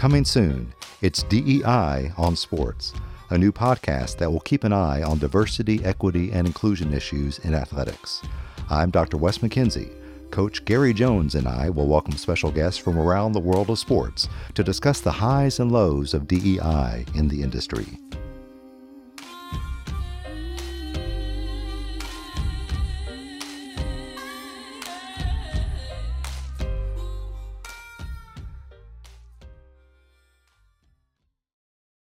Coming soon, it's DEI on Sports, a new podcast that will keep an eye on diversity, equity, and inclusion issues in athletics. I'm Dr. Wes McKinzie. Coach Gary Jones and I will welcome special guests from around the world of sports to discuss the highs and lows of DEI in the industry.